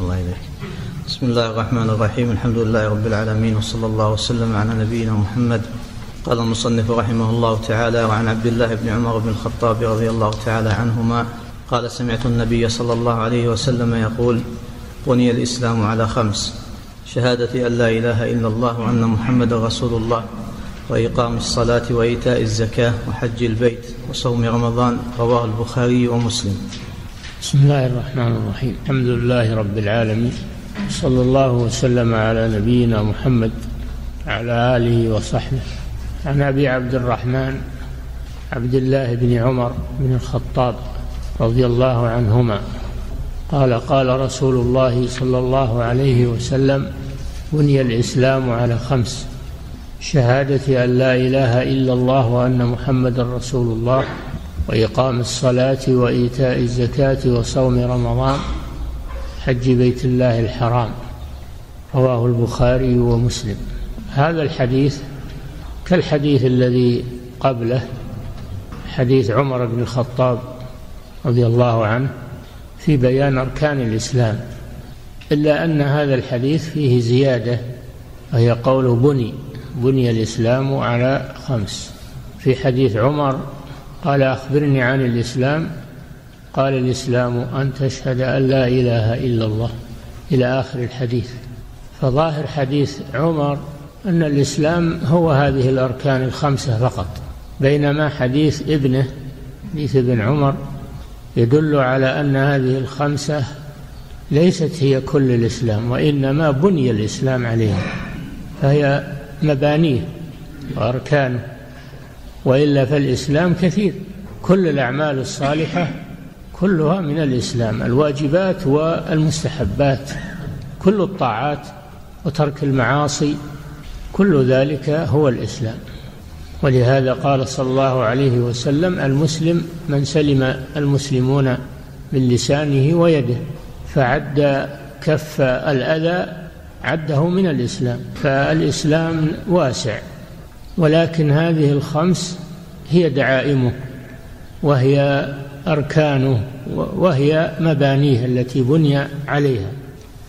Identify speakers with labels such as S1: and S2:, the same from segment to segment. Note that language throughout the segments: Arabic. S1: الله يبارك بسم الله الرحمن الرحيم الحمد لله رب العالمين وصلى الله وسلم على نبينا محمد قال المصنف رحمه الله تعالى وعن عبد الله بن عمر بن الخطاب رضي الله تعالى عنهما قال سمعت النبي صلى الله عليه وسلم يقول بني الإسلام على خمس شهادة أن لا إله إلا الله وأن محمد رسول الله وإقام الصلاة وإيتاء الزكاة وحج البيت وصوم رمضان رواه البخاري ومسلم
S2: بسم الله الرحمن الرحيم الحمد لله رب العالمين صلى الله وسلم على نبينا محمد على اله وصحبه عن ابي عبد الرحمن عبد الله بن عمر بن الخطاب رضي الله عنهما قال قال رسول الله صلى الله عليه وسلم بني الاسلام على خمس شهاده ان لا اله الا الله وان محمدا رسول الله وإقام الصلاة وإيتاء الزكاة وصوم رمضان حج بيت الله الحرام رواه البخاري ومسلم هذا الحديث كالحديث الذي قبله حديث عمر بن الخطاب رضي الله عنه في بيان أركان الإسلام إلا أن هذا الحديث فيه زيادة وهي قول بني بني الإسلام على خمس في حديث عمر قال أخبرني عن الإسلام قال الإسلام أن تشهد أن لا إله إلا الله إلى آخر الحديث فظاهر حديث عمر أن الإسلام هو هذه الأركان الخمسة فقط بينما حديث ابنه حديث ابن عمر يدل على أن هذه الخمسة ليست هي كل الإسلام وإنما بني الإسلام عليها فهي مبانيه وأركانه والا فالاسلام كثير كل الاعمال الصالحه كلها من الاسلام الواجبات والمستحبات كل الطاعات وترك المعاصي كل ذلك هو الاسلام ولهذا قال صلى الله عليه وسلم المسلم من سلم المسلمون من لسانه ويده فعد كف الاذى عده من الاسلام فالاسلام واسع ولكن هذه الخمس هي دعائمه وهي أركانه وهي مبانيه التي بني عليها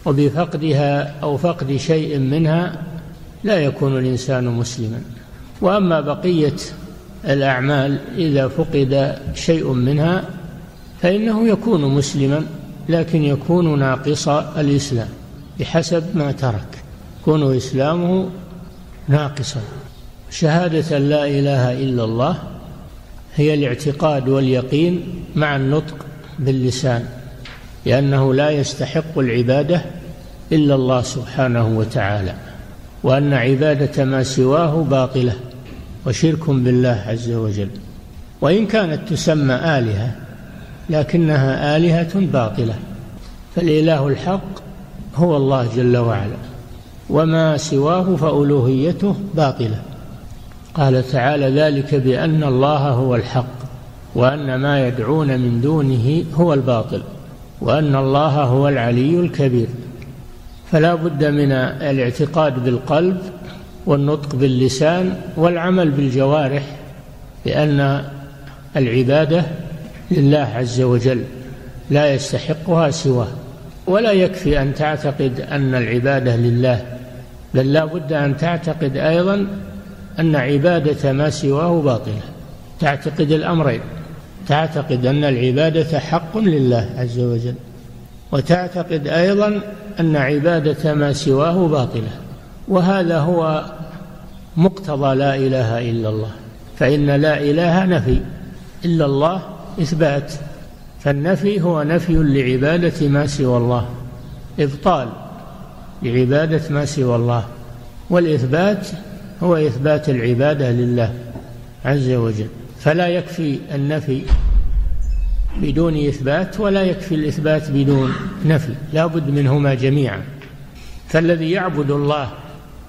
S2: وبفقدها أو فقد شيء منها لا يكون الإنسان مسلما وأما بقية الأعمال إذا فقد شيء منها فإنه يكون مسلما لكن يكون ناقص الإسلام بحسب ما ترك يكون إسلامه ناقصا شهادة لا إله إلا الله هي الاعتقاد واليقين مع النطق باللسان لأنه لا يستحق العبادة إلا الله سبحانه وتعالى وأن عبادة ما سواه باطلة وشرك بالله عز وجل وإن كانت تسمى آلهة لكنها آلهة باطلة فالإله الحق هو الله جل وعلا وما سواه فألوهيته باطلة قال تعالى ذلك بأن الله هو الحق وأن ما يدعون من دونه هو الباطل وأن الله هو العلي الكبير فلا بد من الاعتقاد بالقلب والنطق باللسان والعمل بالجوارح لأن العبادة لله عز وجل لا يستحقها سواه ولا يكفي أن تعتقد أن العبادة لله بل لا بد أن تعتقد أيضا أن عبادة ما سواه باطلة تعتقد الأمرين تعتقد أن العبادة حق لله عز وجل وتعتقد أيضا أن عبادة ما سواه باطلة وهذا هو مقتضى لا إله إلا الله فإن لا إله نفي إلا الله إثبات فالنفي هو نفي لعبادة ما سوى الله إبطال لعبادة ما سوى الله والإثبات هو إثبات العبادة لله عز وجل فلا يكفي النفي بدون إثبات ولا يكفي الإثبات بدون نفي لا بد منهما جميعا فالذي يعبد الله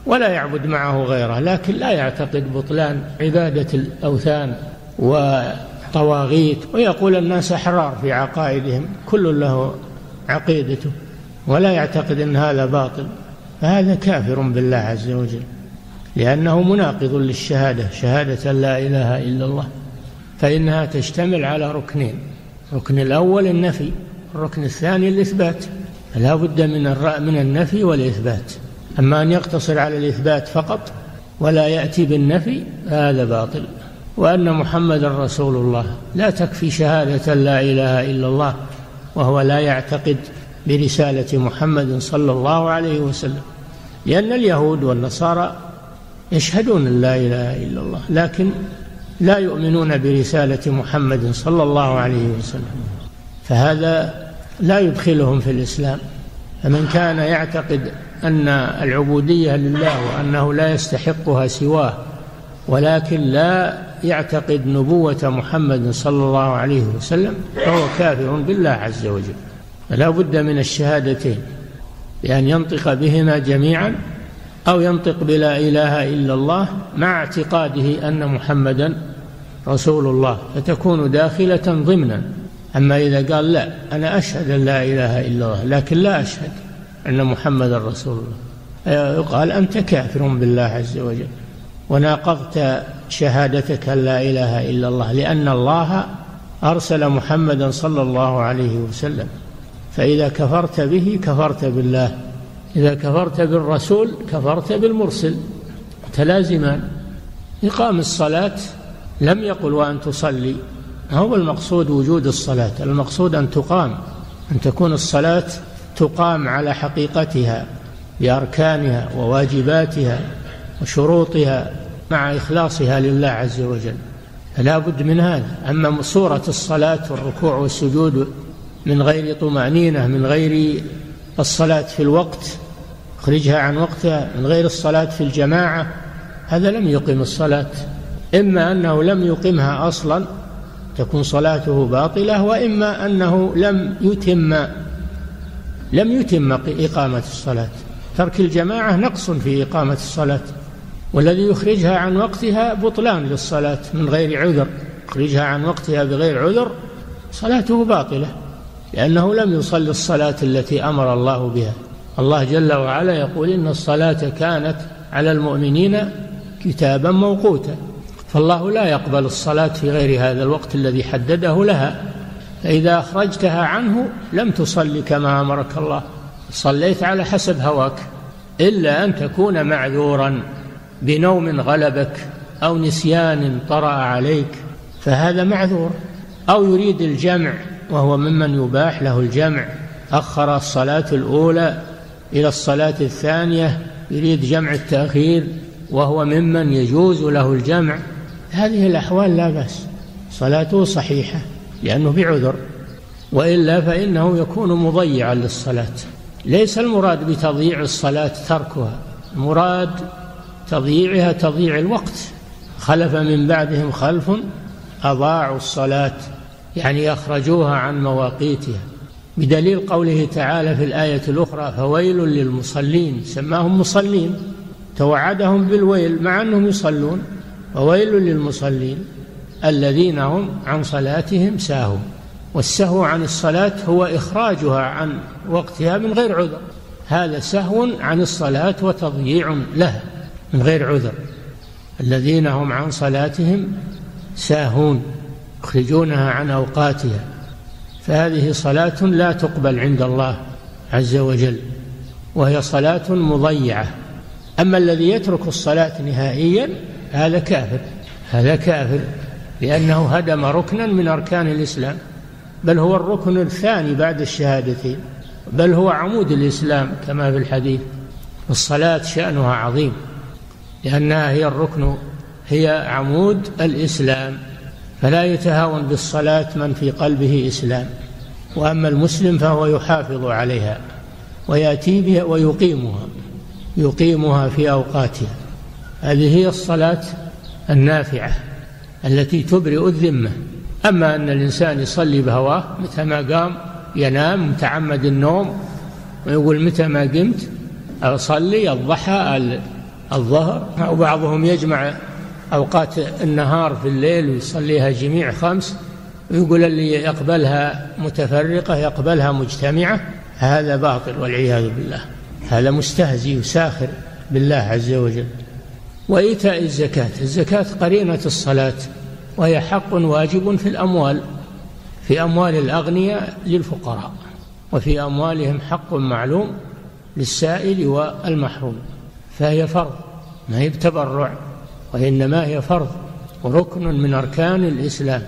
S2: ولا يعبد معه غيره لكن لا يعتقد بطلان عبادة الأوثان وطواغيت ويقول الناس أحرار في عقائدهم كل له عقيدته ولا يعتقد أن هذا باطل فهذا كافر بالله عز وجل لأنه مناقض للشهادة شهادة لا إله إلا الله فإنها تشتمل على ركنين الركن الأول النفي الركن الثاني الإثبات فلا بد من من النفي والإثبات أما أن يقتصر على الإثبات فقط ولا يأتي بالنفي هذا باطل وأن محمدا رسول الله لا تكفي شهادة لا إله إلا الله وهو لا يعتقد برسالة محمد صلى الله عليه وسلم لأن اليهود والنصارى يشهدون لا إله إلا الله لكن لا يؤمنون برسالة محمد صلى الله عليه وسلم فهذا لا يدخلهم في الإسلام فمن كان يعتقد أن العبودية لله وأنه لا يستحقها سواه ولكن لا يعتقد نبوة محمد صلى الله عليه وسلم فهو كافر بالله عز وجل فلا بد من الشهادتين بأن ينطق بهما جميعا أو ينطق بلا إله إلا الله مع اعتقاده أن محمدا رسول الله فتكون داخلة ضمنا أما إذا قال لا أنا أشهد أن لا إله إلا الله لكن لا أشهد أن محمدا رسول الله يقال أنت كافر بالله عز وجل وناقضت شهادتك أن لا إله إلا الله لأن الله أرسل محمدا صلى الله عليه وسلم فإذا كفرت به كفرت بالله إذا كفرت بالرسول كفرت بالمرسل تلازمان إقام الصلاة لم يقل وأن تصلي هو المقصود وجود الصلاة المقصود أن تقام أن تكون الصلاة تقام على حقيقتها بأركانها وواجباتها وشروطها مع إخلاصها لله عز وجل فلا بد من هذا أما صورة الصلاة والركوع والسجود من غير طمأنينة من غير الصلاة في الوقت اخرجها عن وقتها من غير الصلاة في الجماعة هذا لم يقم الصلاة إما أنه لم يقمها أصلا تكون صلاته باطلة وإما أنه لم يتم لم يتم إقامة الصلاة ترك الجماعة نقص في إقامة الصلاة والذي يخرجها عن وقتها بطلان للصلاة من غير عذر يخرجها عن وقتها بغير عذر صلاته باطلة لأنه لم يصلي الصلاة التي أمر الله بها الله جل وعلا يقول إن الصلاة كانت على المؤمنين كتابا موقوتا فالله لا يقبل الصلاة في غير هذا الوقت الذي حدده لها فإذا أخرجتها عنه لم تصلي كما أمرك الله صليت على حسب هواك إلا أن تكون معذورا بنوم غلبك أو نسيان طرأ عليك فهذا معذور أو يريد الجمع وهو ممن يباح له الجمع أخر الصلاة الأولى إلى الصلاة الثانية يريد جمع التأخير وهو ممن يجوز له الجمع هذه الأحوال لا بأس صلاته صحيحة لأنه بعذر وإلا فإنه يكون مضيعا للصلاة ليس المراد بتضييع الصلاة تركها المراد تضييعها تضييع الوقت خلف من بعدهم خلف أضاعوا الصلاة يعني أخرجوها عن مواقيتها بدليل قوله تعالى في الآية الأخرى فويل للمصلين سماهم مصلين توعدهم بالويل مع أنهم يصلون فويل للمصلين الذين هم عن صلاتهم ساهون والسهو عن الصلاة هو إخراجها عن وقتها من غير عذر هذا سهو عن الصلاة وتضييع لها من غير عذر الذين هم عن صلاتهم ساهون يخرجونها عن أوقاتها فهذه صلاة لا تقبل عند الله عز وجل وهي صلاة مضيعة أما الذي يترك الصلاة نهائيا هذا كافر هذا كافر لأنه هدم ركنا من أركان الإسلام بل هو الركن الثاني بعد الشهادتين بل هو عمود الإسلام كما في الحديث الصلاة شأنها عظيم لأنها هي الركن هي عمود الإسلام فلا يتهاون بالصلاة من في قلبه إسلام وأما المسلم فهو يحافظ عليها ويأتي بها ويقيمها يقيمها في أوقاتها هذه هي الصلاة النافعة التي تبرئ الذمة أما أن الإنسان يصلي بهواه متى ما قام ينام متعمد النوم ويقول متى ما قمت أصلي الضحى الظهر وبعضهم يجمع أوقات النهار في الليل ويصليها جميع خمس ويقول اللي يقبلها متفرقة يقبلها مجتمعة هذا باطل والعياذ بالله هذا مستهزي وساخر بالله عز وجل وإيتاء الزكاة الزكاة قرينة الصلاة وهي حق واجب في الأموال في أموال الأغنياء للفقراء وفي أموالهم حق معلوم للسائل والمحروم فهي فرض ما هي بتبرع وإنما هي فرض وركن من أركان الإسلام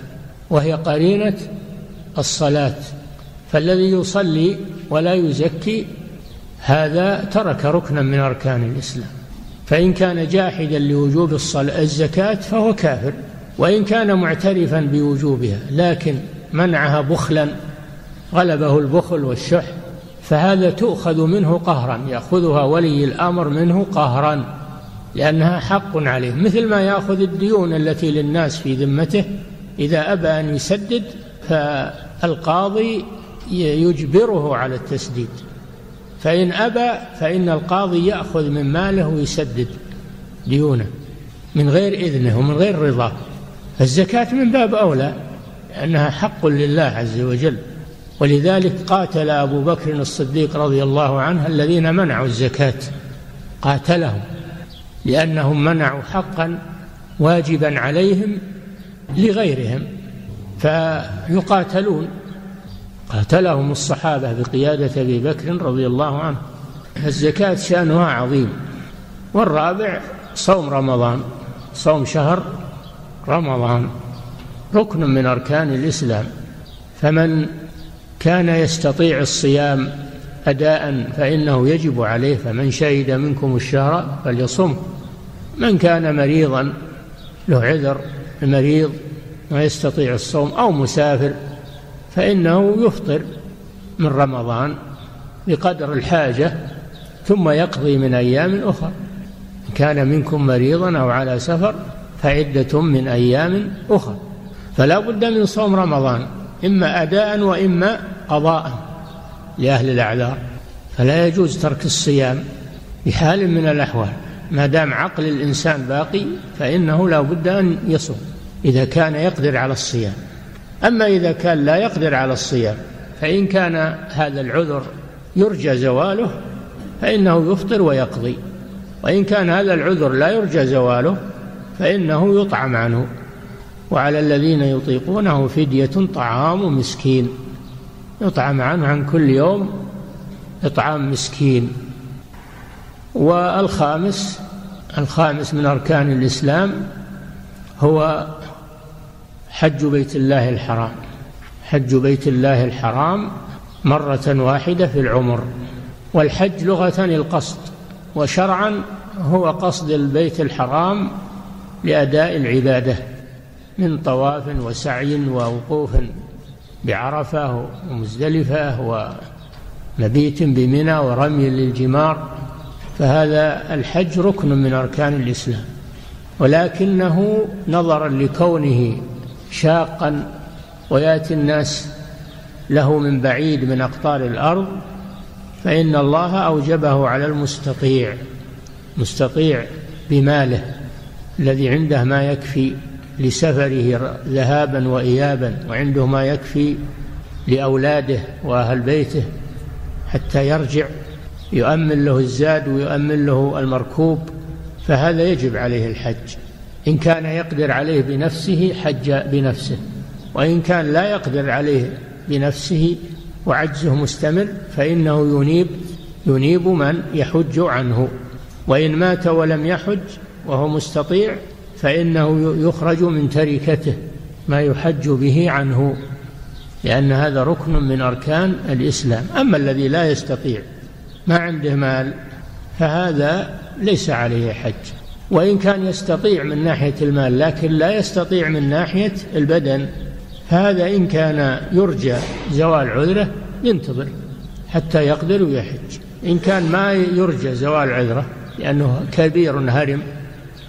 S2: وهي قرينة الصلاة فالذي يصلي ولا يزكي هذا ترك ركنا من أركان الإسلام فإن كان جاحدا لوجوب الصلاة الزكاة فهو كافر وإن كان معترفا بوجوبها لكن منعها بخلا غلبه البخل والشح فهذا تؤخذ منه قهرا يأخذها ولي الأمر منه قهرا لأنها حق عليه مثل ما يأخذ الديون التي للناس في ذمته إذا أبى أن يسدد فالقاضي يجبره على التسديد فإن أبى فإن القاضي يأخذ من ماله ويسدد ديونه من غير إذنه ومن غير رضاه فالزكاة من باب أولى لأنها حق لله عز وجل ولذلك قاتل أبو بكر الصديق رضي الله عنه الذين منعوا الزكاة قاتلهم لأنهم منعوا حقا واجبا عليهم لغيرهم فيقاتلون قاتلهم الصحابة بقيادة أبي بكر رضي الله عنه الزكاة شأنها عظيم والرابع صوم رمضان صوم شهر رمضان ركن من أركان الإسلام فمن كان يستطيع الصيام أداء فإنه يجب عليه فمن شهد منكم الشهر فليصم من كان مريضا له عذر مريض ما يستطيع الصوم أو مسافر فإنه يفطر من رمضان بقدر الحاجة ثم يقضي من أيام أخرى كان منكم مريضا أو على سفر فعدة من أيام أخرى فلا بد من صوم رمضان إما أداء وإما قضاء لأهل الأعذار فلا يجوز ترك الصيام بحال من الأحوال ما دام عقل الإنسان باقي فإنه لا بد أن يصوم إذا كان يقدر على الصيام أما إذا كان لا يقدر على الصيام فإن كان هذا العذر يرجى زواله فإنه يفطر ويقضي وإن كان هذا العذر لا يرجى زواله فإنه يطعم عنه وعلى الذين يطيقونه فدية طعام مسكين يطعم عنه عن كل يوم إطعام مسكين والخامس الخامس من أركان الإسلام هو حج بيت الله الحرام حج بيت الله الحرام مرة واحدة في العمر والحج لغة القصد وشرعا هو قصد البيت الحرام لأداء العبادة من طواف وسعي ووقوف بعرفة ومزدلفة ومبيت بمنى ورمي للجمار فهذا الحج ركن من أركان الإسلام ولكنه نظرا لكونه شاقا وياتي الناس له من بعيد من أقطار الأرض فإن الله أوجبه على المستطيع مستطيع بماله الذي عنده ما يكفي لسفره ذهابا وإيابا وعنده ما يكفي لأولاده وأهل بيته حتى يرجع يؤمن له الزاد ويؤمن له المركوب فهذا يجب عليه الحج إن كان يقدر عليه بنفسه حج بنفسه وإن كان لا يقدر عليه بنفسه وعجزه مستمر فإنه ينيب ينيب من يحج عنه وإن مات ولم يحج وهو مستطيع فإنه يخرج من تركته ما يحج به عنه لأن هذا ركن من أركان الإسلام أما الذي لا يستطيع ما عنده مال فهذا ليس عليه حج وإن كان يستطيع من ناحية المال لكن لا يستطيع من ناحية البدن هذا إن كان يرجى زوال عذره ينتظر حتى يقدر ويحج إن كان ما يرجى زوال عذره لأنه كبير هرم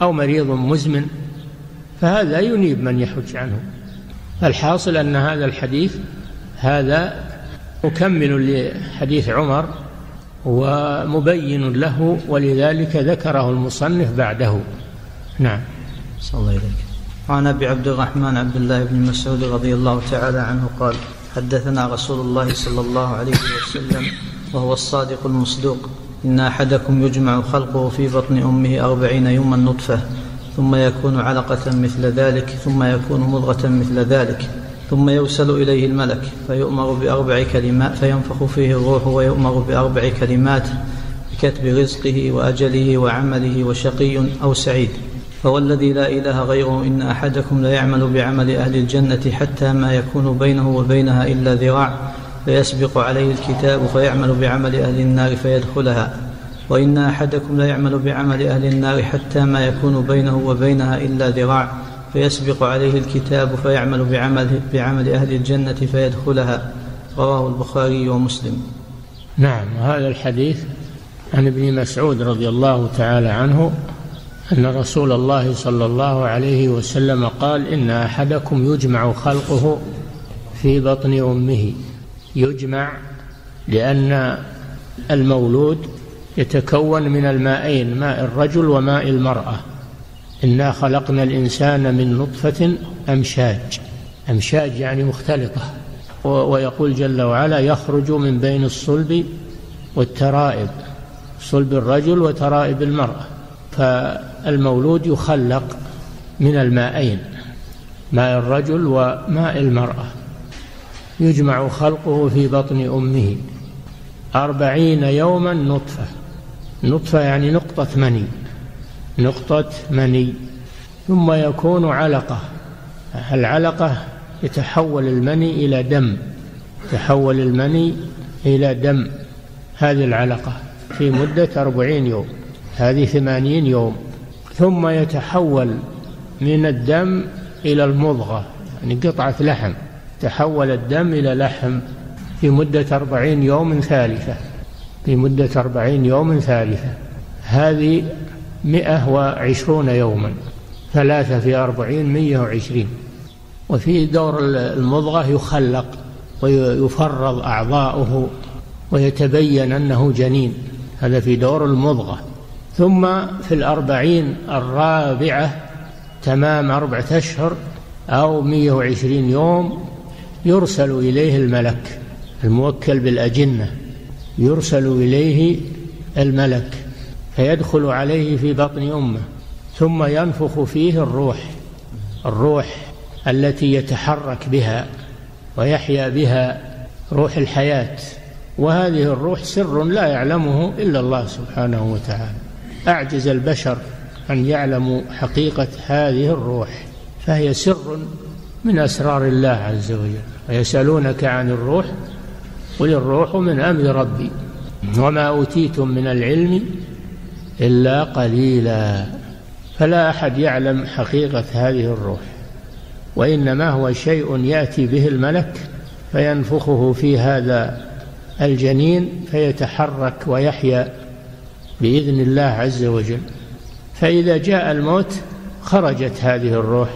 S2: أو مريض مزمن فهذا ينيب من يحج عنه الحاصل أن هذا الحديث هذا مكمل لحديث عمر ومبين له ولذلك ذكره المصنف بعده نعم
S1: صلى الله وسلم وعن ابي عبد الرحمن عبد الله بن مسعود رضي الله تعالى عنه قال حدثنا رسول الله صلى الله عليه وسلم وهو الصادق المصدوق إن أحدكم يجمع خلقه في بطن أمه أربعين يوما نطفة ثم يكون علقة مثل ذلك ثم يكون مضغة مثل ذلك ثم يرسل إليه الملك فيؤمر بأربع كلمات فينفخ فيه الروح ويؤمر بأربع كلمات بكتب رزقه وأجله وعمله وشقي أو سعيد فوالذي لا إله غيره إن أحدكم ليعمل بعمل أهل الجنة حتى ما يكون بينه وبينها إلا ذراع فيسبق عليه الكتاب فيعمل بعمل أهل النار فيدخلها وإن أحدكم لا يعمل بعمل أهل النار حتى ما يكون بينه وبينها إلا ذراع فيسبق عليه الكتاب فيعمل بعمل, بعمل أهل الجنة فيدخلها رواه البخاري ومسلم
S2: نعم هذا الحديث عن ابن مسعود رضي الله تعالى عنه أن رسول الله صلى الله عليه وسلم قال إن أحدكم يجمع خلقه في بطن أمه يجمع لأن المولود يتكون من المائين ماء الرجل وماء المرأة إنا خلقنا الإنسان من نطفة أمشاج أمشاج يعني مختلطة ويقول جل وعلا يخرج من بين الصلب والترائب صلب الرجل وترائب المرأة فالمولود يخلق من المائين ماء الرجل وماء المرأة يجمع خلقه في بطن أمه أربعين يوما نطفة نطفة يعني نقطة مني نقطة مني ثم يكون علقة العلقة يتحول المني إلى دم تحول المني إلى دم هذه العلقة في مدة أربعين يوم هذه ثمانين يوم ثم يتحول من الدم إلى المضغة يعني قطعة لحم تحول الدم إلى لحم في مدة أربعين يوم ثالثة في مدة أربعين يوم ثالثة هذه مئة وعشرون يوما ثلاثة في أربعين مئة وعشرين وفي دور المضغة يخلق ويفرض أعضاؤه ويتبين أنه جنين هذا في دور المضغة ثم في الأربعين الرابعة تمام أربعة أشهر أو مئة وعشرين يوم يرسل إليه الملك الموكل بالأجنة يرسل إليه الملك فيدخل عليه في بطن أمه ثم ينفخ فيه الروح الروح التي يتحرك بها ويحيا بها روح الحياة وهذه الروح سر لا يعلمه إلا الله سبحانه وتعالى أعجز البشر أن يعلموا حقيقة هذه الروح فهي سر من أسرار الله عز وجل ويسألونك عن الروح قل الروح من أمر ربي وما أوتيتم من العلم إلا قليلا فلا أحد يعلم حقيقة هذه الروح وإنما هو شيء يأتي به الملك فينفخه في هذا الجنين فيتحرك ويحيا بإذن الله عز وجل فإذا جاء الموت خرجت هذه الروح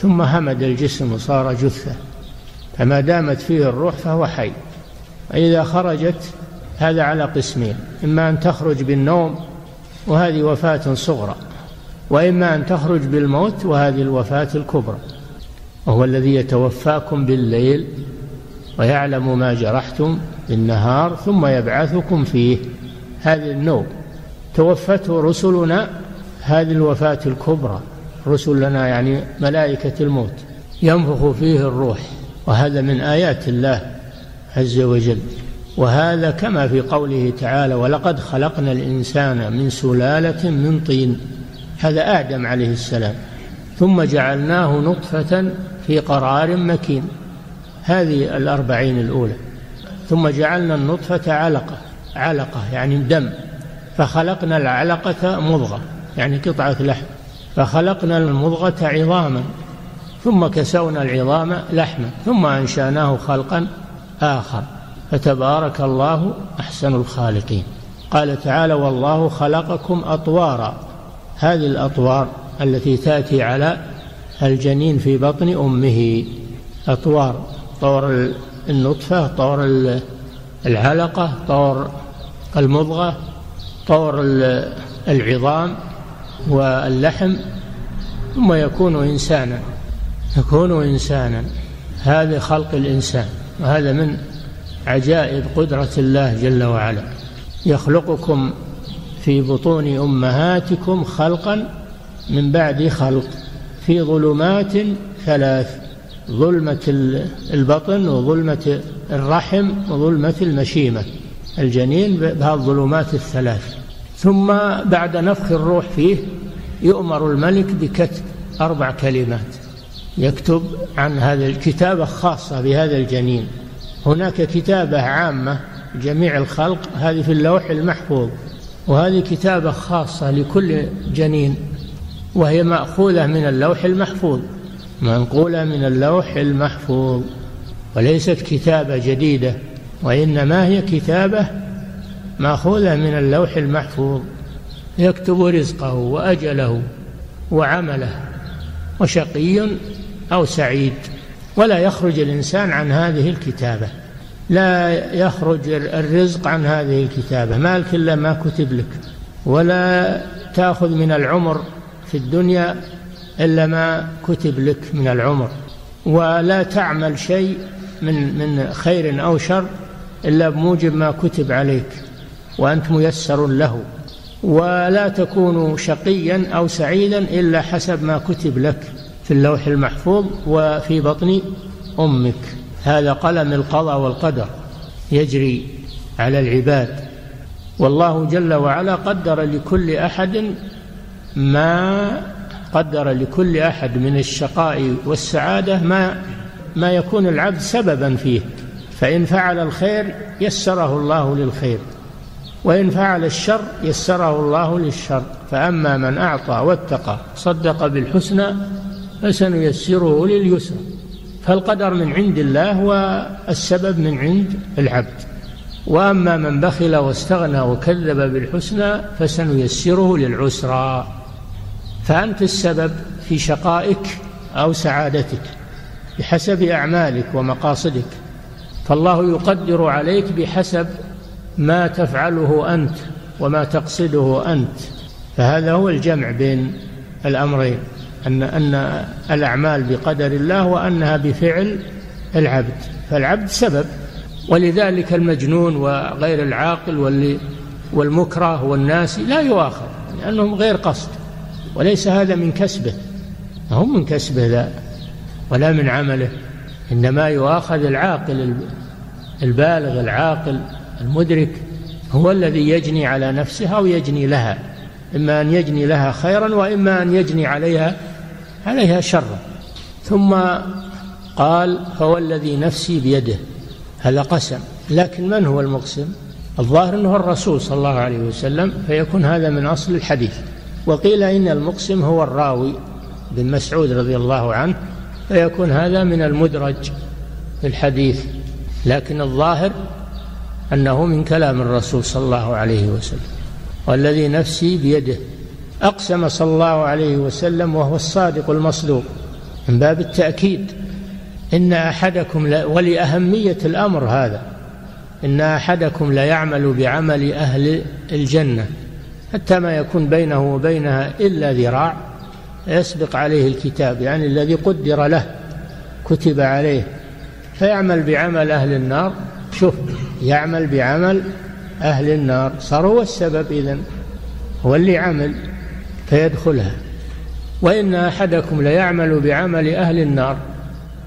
S2: ثم همد الجسم وصار جثه فما دامت فيه الروح فهو حي إذا خرجت هذا على قسمين إما أن تخرج بالنوم وهذه وفاة صغرى وإما أن تخرج بالموت وهذه الوفاة الكبرى وهو الذي يتوفاكم بالليل ويعلم ما جرحتم بالنهار ثم يبعثكم فيه هذا النوم توفته رسلنا هذه الوفاة الكبرى رسلنا يعني ملائكة الموت ينفخ فيه الروح وهذا من آيات الله عز وجل وهذا كما في قوله تعالى ولقد خلقنا الإنسان من سلالة من طين هذا آدم عليه السلام ثم جعلناه نطفة في قرار مكين هذه الأربعين الأولى ثم جعلنا النطفة علقة علقة يعني دم فخلقنا العلقة مضغة يعني قطعة لحم فخلقنا المضغة عظاما ثم كسونا العظام لحما ثم أنشأناه خلقا آخر فتبارك الله أحسن الخالقين قال تعالى والله خلقكم أطوارا هذه الأطوار التي تأتي على الجنين في بطن أمه أطوار طور النطفة طور العلقة طور المضغة طور العظام واللحم ثم يكون إنسانا يكون إنسانا هذا خلق الإنسان وهذا من عجائب قدرة الله جل وعلا يخلقكم في بطون أمهاتكم خلقا من بعد خلق في ظلمات ثلاث ظلمة البطن وظلمة الرحم وظلمة المشيمة الجنين بهالظلمات الثلاث ثم بعد نفخ الروح فيه يؤمر الملك بكتب أربع كلمات يكتب عن هذا الكتابة خاصة بهذا الجنين هناك كتابة عامة جميع الخلق هذه في اللوح المحفوظ وهذه كتابة خاصة لكل جنين وهي مأخولة من اللوح المحفوظ منقولة من اللوح المحفوظ وليست كتابة جديدة وإنما هي كتابة مأخولة من اللوح المحفوظ يكتب رزقه وأجله وعمله وشقي أو سعيد ولا يخرج الإنسان عن هذه الكتابة لا يخرج الرزق عن هذه الكتابة مالك إلا ما كتب لك ولا تأخذ من العمر في الدنيا إلا ما كتب لك من العمر ولا تعمل شيء من من خير أو شر إلا بموجب ما كتب عليك وأنت ميسر له ولا تكون شقيا أو سعيدا إلا حسب ما كتب لك في اللوح المحفوظ وفي بطن امك هذا قلم القضاء والقدر يجري على العباد والله جل وعلا قدر لكل احد ما قدر لكل احد من الشقاء والسعاده ما ما يكون العبد سببا فيه فان فعل الخير يسره الله للخير وإن فعل الشر يسره الله للشر فأما من أعطى واتقى صدق بالحسنى فسنيسره لليسر فالقدر من عند الله والسبب من عند العبد واما من بخل واستغنى وكذب بالحسنى فسنيسره للعسرى فانت السبب في شقائك او سعادتك بحسب اعمالك ومقاصدك فالله يقدر عليك بحسب ما تفعله انت وما تقصده انت فهذا هو الجمع بين الامرين أن أن الأعمال بقدر الله وأنها بفعل العبد فالعبد سبب ولذلك المجنون وغير العاقل واللي والمكره والناسي لا يؤاخذ لأنهم غير قصد وليس هذا من كسبه ما هم من كسبه لا ولا من عمله إنما يؤاخذ العاقل البالغ العاقل المدرك هو الذي يجني على نفسه أو يجني لها إما أن يجني لها خيرا وإما أن يجني عليها عليها شرا ثم قال هو الذي نفسي بيده هذا قسم لكن من هو المقسم الظاهر انه الرسول صلى الله عليه وسلم فيكون هذا من اصل الحديث وقيل ان المقسم هو الراوي بن مسعود رضي الله عنه فيكون هذا من المدرج في الحديث لكن الظاهر انه من كلام الرسول صلى الله عليه وسلم والذي نفسي بيده أقسم صلى الله عليه وسلم وهو الصادق المصدوق من باب التأكيد إن أحدكم ولأهمية الأمر هذا إن أحدكم ليعمل بعمل أهل الجنة حتى ما يكون بينه وبينها إلا ذراع يسبق عليه الكتاب يعني الذي قدر له كتب عليه فيعمل بعمل أهل النار شوف يعمل بعمل أهل النار صار هو السبب إذن هو اللي عمل فيدخلها وإن أحدكم ليعمل بعمل أهل النار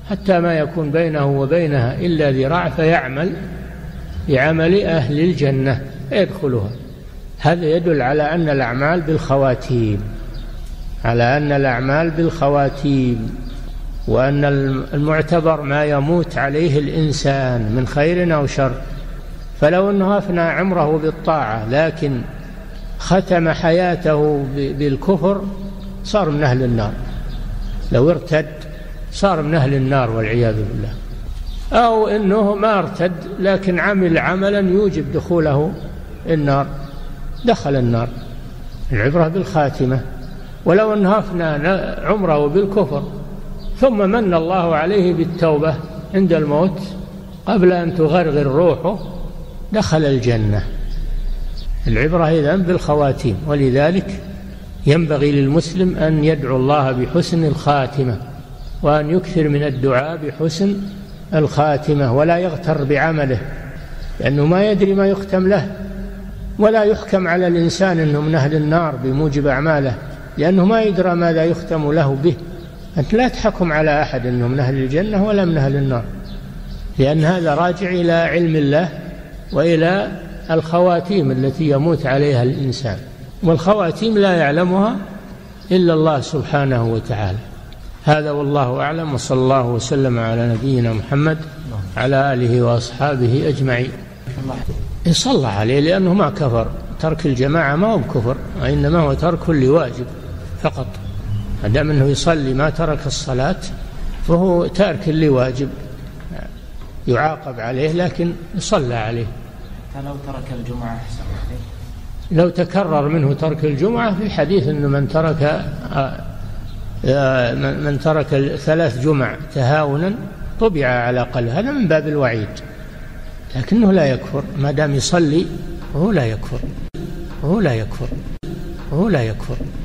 S2: حتى ما يكون بينه وبينها إلا ذراع فيعمل بعمل أهل الجنة فيدخلها هذا يدل على أن الأعمال بالخواتيم على أن الأعمال بالخواتيم وأن المعتبر ما يموت عليه الإنسان من خير أو شر فلو أنه أفنى عمره بالطاعة لكن ختم حياته بالكفر صار من أهل النار لو ارتد صار من أهل النار والعياذ بالله أو أنه ما ارتد لكن عمل عملا يوجب دخوله النار دخل النار العبرة بالخاتمة ولو انهفنا عمره بالكفر ثم من الله عليه بالتوبة عند الموت قبل أن تغرغر روحه دخل الجنة العبرة إذا بالخواتيم ولذلك ينبغي للمسلم أن يدعو الله بحسن الخاتمة وأن يكثر من الدعاء بحسن الخاتمة ولا يغتر بعمله لأنه ما يدري ما يختم له ولا يحكم على الإنسان أنه من أهل النار بموجب أعماله لأنه ما يدرى ماذا يختم له به أنت لا تحكم على أحد أنه من أهل الجنة ولا من أهل النار لأن هذا راجع إلى علم الله وإلى الخواتيم التي يموت عليها الإنسان والخواتيم لا يعلمها إلا الله سبحانه وتعالى هذا والله أعلم وصلى الله وسلم على نبينا محمد على آله وأصحابه أجمعين يصلى إيه، عليه لأنه ما كفر ترك الجماعة ما هو بكفر وإنما هو ترك لواجب فقط ما دام أنه يصلي ما ترك الصلاة فهو تارك لواجب يعاقب عليه لكن يصلى عليه فلو ترك
S1: الجمعة أحسن
S2: لو تكرر منه ترك الجمعة في حديث أن من ترك آه، آه، من ترك ثلاث جمع تهاونا طبع على قلب هذا من باب الوعيد لكنه لا يكفر ما دام يصلي وهو لا يكفر وهو لا يكفر وهو لا يكفر